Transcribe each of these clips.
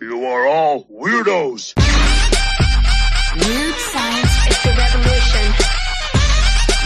You are all weirdos. Weird science is the revolution.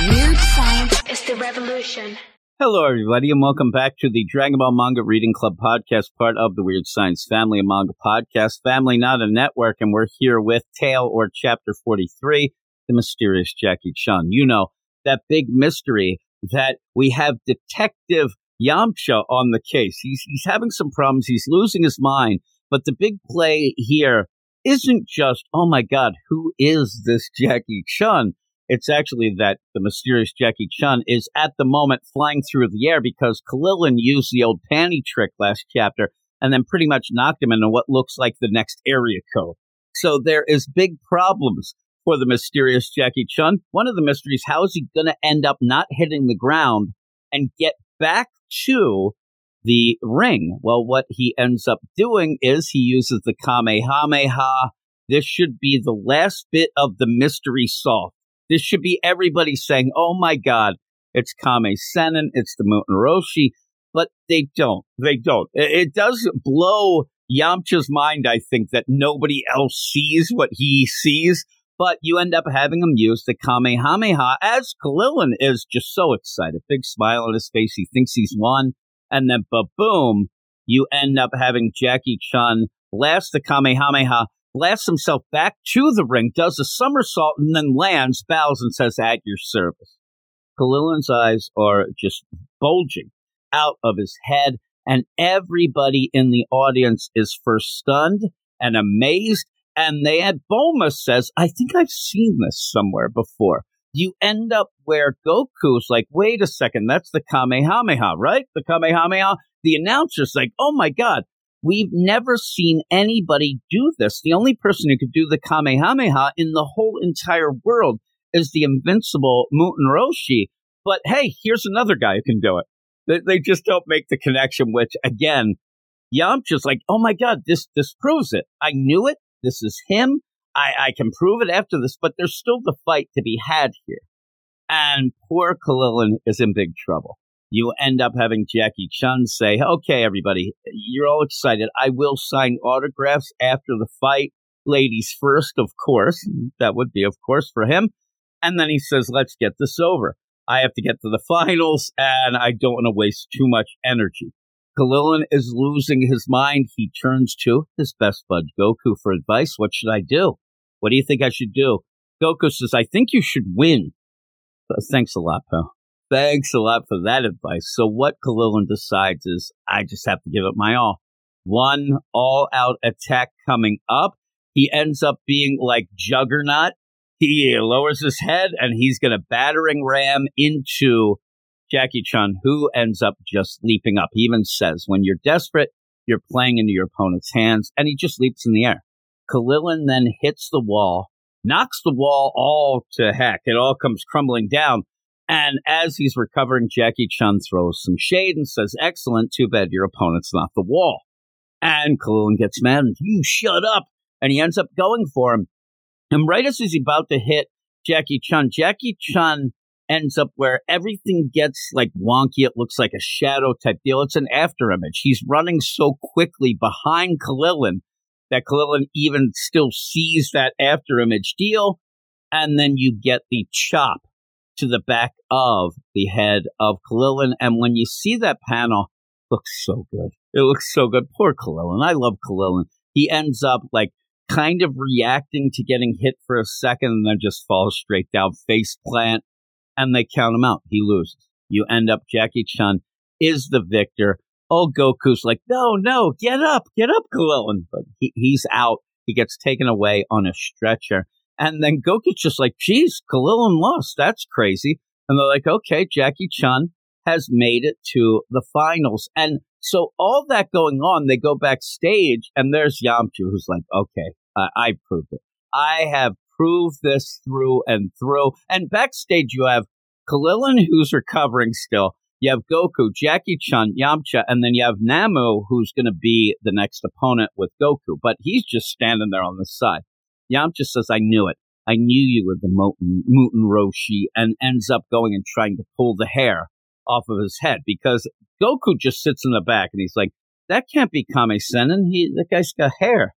Weird science is the revolution. Hello, everybody, and welcome back to the Dragon Ball Manga Reading Club podcast, part of the Weird Science Family, a manga podcast family, not a network. And we're here with Tale or Chapter 43, The Mysterious Jackie Chun. You know, that big mystery that we have Detective Yamcha on the case. He's, he's having some problems. He's losing his mind. But the big play here isn't just, oh my God, who is this Jackie Chun? It's actually that the mysterious Jackie Chun is at the moment flying through the air because Krillin used the old panty trick last chapter and then pretty much knocked him into what looks like the next area code. So there is big problems for the mysterious Jackie Chun. One of the mysteries, how is he going to end up not hitting the ground and get back to the ring? Well, what he ends up doing is he uses the Kamehameha. This should be the last bit of the mystery solved. This should be everybody saying, oh my God, it's Kame Sennin, it's the Muten Roshi, but they don't. They don't. It does blow Yamcha's mind, I think, that nobody else sees what he sees, but you end up having him use the Kamehameha as Krillin is just so excited. Big smile on his face. He thinks he's won. And then, ba boom, you end up having Jackie Chun blast the Kamehameha, blasts himself back to the ring, does a somersault, and then lands, bows, and says, At your service. Krillin's eyes are just bulging out of his head, and everybody in the audience is first stunned and amazed. And they had Bulma says, I think I've seen this somewhere before. You end up where Goku's like, wait a second, that's the Kamehameha, right? The Kamehameha. The announcer's like, oh my God, we've never seen anybody do this. The only person who could do the Kamehameha in the whole entire world is the invincible Muten Roshi. But hey, here's another guy who can do it. They, they just don't make the connection, which again, Yamcha's like, oh my God, this, this proves it. I knew it. This is him. I, I can prove it after this, but there's still the fight to be had here. And poor Krillin is in big trouble. You end up having Jackie Chun say, okay, everybody, you're all excited. I will sign autographs after the fight. Ladies first, of course. That would be, of course, for him. And then he says, let's get this over. I have to get to the finals and I don't want to waste too much energy. Krillin is losing his mind. He turns to his best bud Goku for advice. What should I do? What do you think I should do? Goku says, I think you should win. Uh, thanks a lot, pal. Thanks a lot for that advice. So what Krillin decides is I just have to give it my all. One all out attack coming up. He ends up being like Juggernaut. He lowers his head and he's going to battering ram into Jackie Chun, who ends up just leaping up. He even says, when you're desperate, you're playing into your opponent's hands, and he just leaps in the air. Krillin then hits the wall, knocks the wall all to heck. It all comes crumbling down. And as he's recovering, Jackie Chun throws some shade and says, Excellent, too bad your opponent's not the wall. And Krillin gets mad and, You shut up. And he ends up going for him. And right as he's about to hit Jackie Chun, Jackie Chun ends up where everything gets like wonky. It looks like a shadow type deal. It's an after image. He's running so quickly behind Krillin that Krillin even still sees that after image deal. And then you get the chop to the back of the head of Krillin. And when you see that panel, looks so good. It looks so good. Poor Krillin. I love Krillin. He ends up like kind of reacting to getting hit for a second and then just falls straight down face plant and they count him out. He loses. You end up Jackie Chun is the victor. Oh, Goku's like, no, no, get up, get up, Krillin. But he, he's out. He gets taken away on a stretcher. And then Goku's just like, geez, Krillin lost. That's crazy. And they're like, okay, Jackie Chun has made it to the finals. And so all that going on, they go backstage and there's Yamcha who's like, okay, uh, I proved it. I have prove this through and through. And backstage, you have Krillin, who's recovering still. You have Goku, Jackie Chun, Yamcha, and then you have Namu, who's going to be the next opponent with Goku. But he's just standing there on the side. Yamcha says, I knew it. I knew you were the Muten, Roshi, and ends up going and trying to pull the hair off of his head because Goku just sits in the back and he's like, that can't be Kami Sennin. He, the guy's got hair.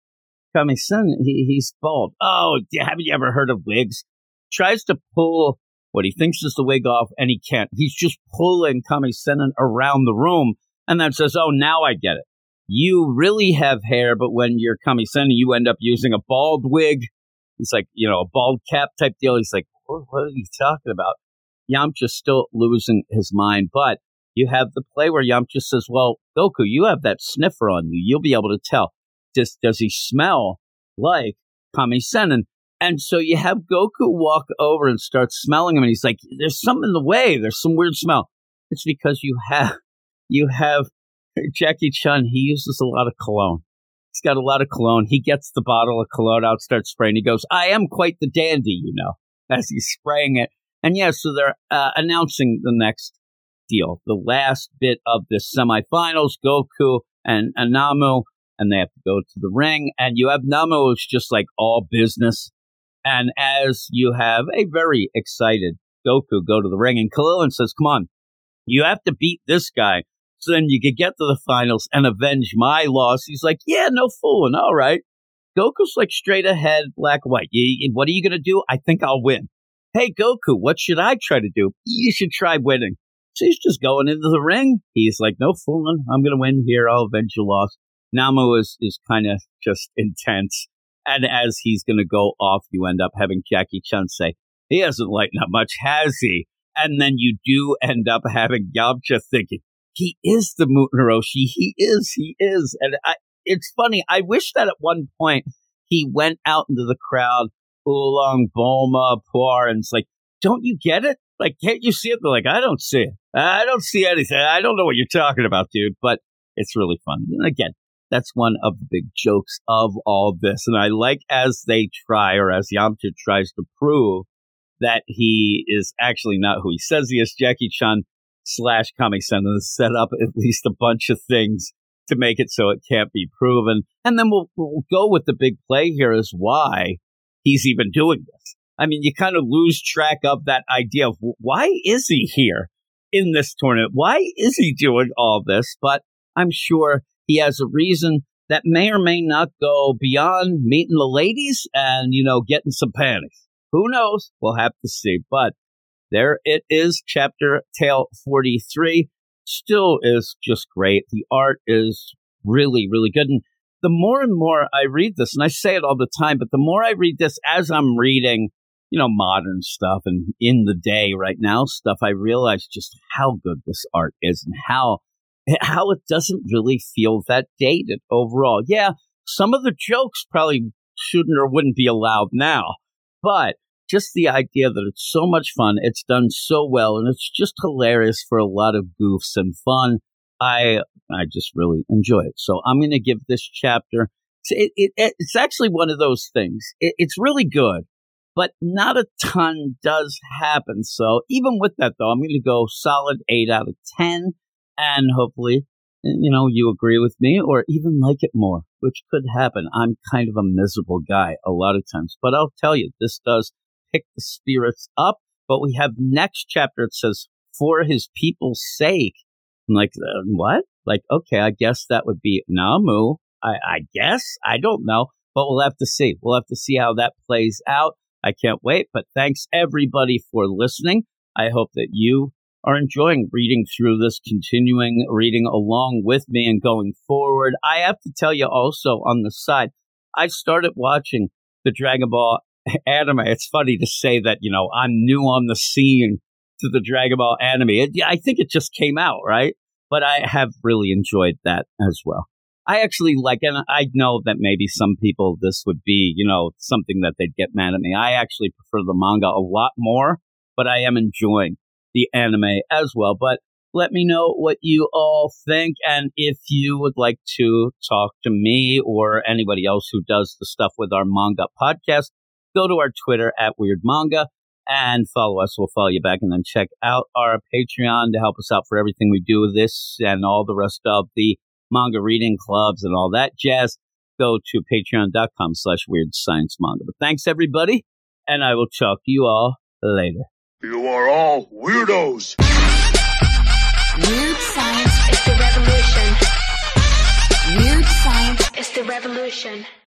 Kami Sennin, he, he's bald. Oh, haven't you ever heard of wigs? Tries to pull what he thinks is the wig off, and he can't. He's just pulling Kami Sennin around the room, and then says, "Oh, now I get it. You really have hair, but when you're Kami Sennin, you end up using a bald wig." He's like, you know, a bald cap type deal. He's like, what, what are you talking about? Yamcha's still losing his mind, but you have the play where Yamcha says, Well, Goku, you have that sniffer on you. You'll be able to tell. Does, does he smell like Kami Sennin? And so you have Goku walk over and start smelling him, and he's like, There's something in the way. There's some weird smell. It's because you have you have Jackie Chun, he uses a lot of cologne. He's got a lot of cologne. He gets the bottle of cologne out, starts spraying. He goes, I am quite the dandy, you know, as he's spraying it. And yeah, so they're uh, announcing the next deal, the last bit of the semifinals, Goku and, and Namu, and they have to go to the ring. And you have it's just like all business. And as you have a very excited Goku go to the ring, and Krillin says, Come on, you have to beat this guy so then you could get to the finals and avenge my loss. He's like, Yeah, no fooling. All right. Goku's like straight ahead, black and white. what are you going to do? I think I'll win. Hey, Goku, what should I try to do? You should try winning. So he's just going into the ring. He's like, no fooling. I'm going to win here. I'll avenge your loss. Namu is, is kind of just intense. And as he's going to go off, you end up having Jackie Chun say, he hasn't lightened up much, has he? And then you do end up having Yamcha thinking, he is the Muten Roshi. He is, he is. And I, it's funny. I wish that at one point he went out into the crowd Oolong, Bulma, Puar, and it's like, don't you get it? Like, can't you see it? They're like, I don't see it. I don't see anything. I don't know what you're talking about, dude. But it's really funny. And again, that's one of the big jokes of all this. And I like as they try, or as Yamcha tries to prove that he is actually not who he says he is. Jackie Chun slash Kami Sennin has set up at least a bunch of things to make it so it can't be proven. And then we'll, we'll go with the big play here is why he's even doing this. I mean, you kind of lose track of that idea of why is he here in this tournament? Why is he doing all this? But I'm sure he has a reason that may or may not go beyond meeting the ladies and, you know, getting some panties. Who knows? We'll have to see. But there it is, chapter tale 43. Still is just great. The art is really, really good. And the more and more I read this, and I say it all the time, but the more I read this as I'm reading, you know, modern stuff and in the day right now stuff, I realize just how good this art is and how how it doesn't really feel that dated overall. Yeah, some of the jokes probably shouldn't or wouldn't be allowed now, but just the idea that it's so much fun, it's done so well, and it's just hilarious for a lot of goofs and fun. I I just really enjoy it. So I'm going to give this chapter. It, it, it's actually one of those things. It, it's really good, but not a ton does happen. So even with that, though, I'm going to go solid eight out of ten, and hopefully, you know, you agree with me or even like it more, which could happen. I'm kind of a miserable guy a lot of times, but I'll tell you, this does pick the spirits up. But we have next chapter. It says, "For His people's sake." I'm like, uh, what? Like, okay, I guess that would be Namu. I, I guess. I don't know. But we'll have to see. We'll have to see how that plays out. I can't wait. But thanks everybody for listening. I hope that you are enjoying reading through this, continuing reading along with me and going forward. I have to tell you also on the side, I started watching the Dragon Ball anime. It's funny to say that, you know, I'm new on the scene to the Dragon Ball anime. It, I think it just came out, right? But I have really enjoyed that as well. I actually like, and I know that maybe some people this would be, you know, something that they'd get mad at me. I actually prefer the manga a lot more, but I am enjoying the anime as well. But let me know what you all think. And if you would like to talk to me or anybody else who does the stuff with our manga podcast, go to our Twitter at Weird Manga and follow us. We'll follow you back and then check out our Patreon to help us out for everything we do with this and all the rest of the manga reading clubs and all that jazz. Go to patreon.com slash weird science manga. But thanks everybody, and I will talk to you all later. You are all weirdos. Weird science is the revolution. Weird science is the revolution.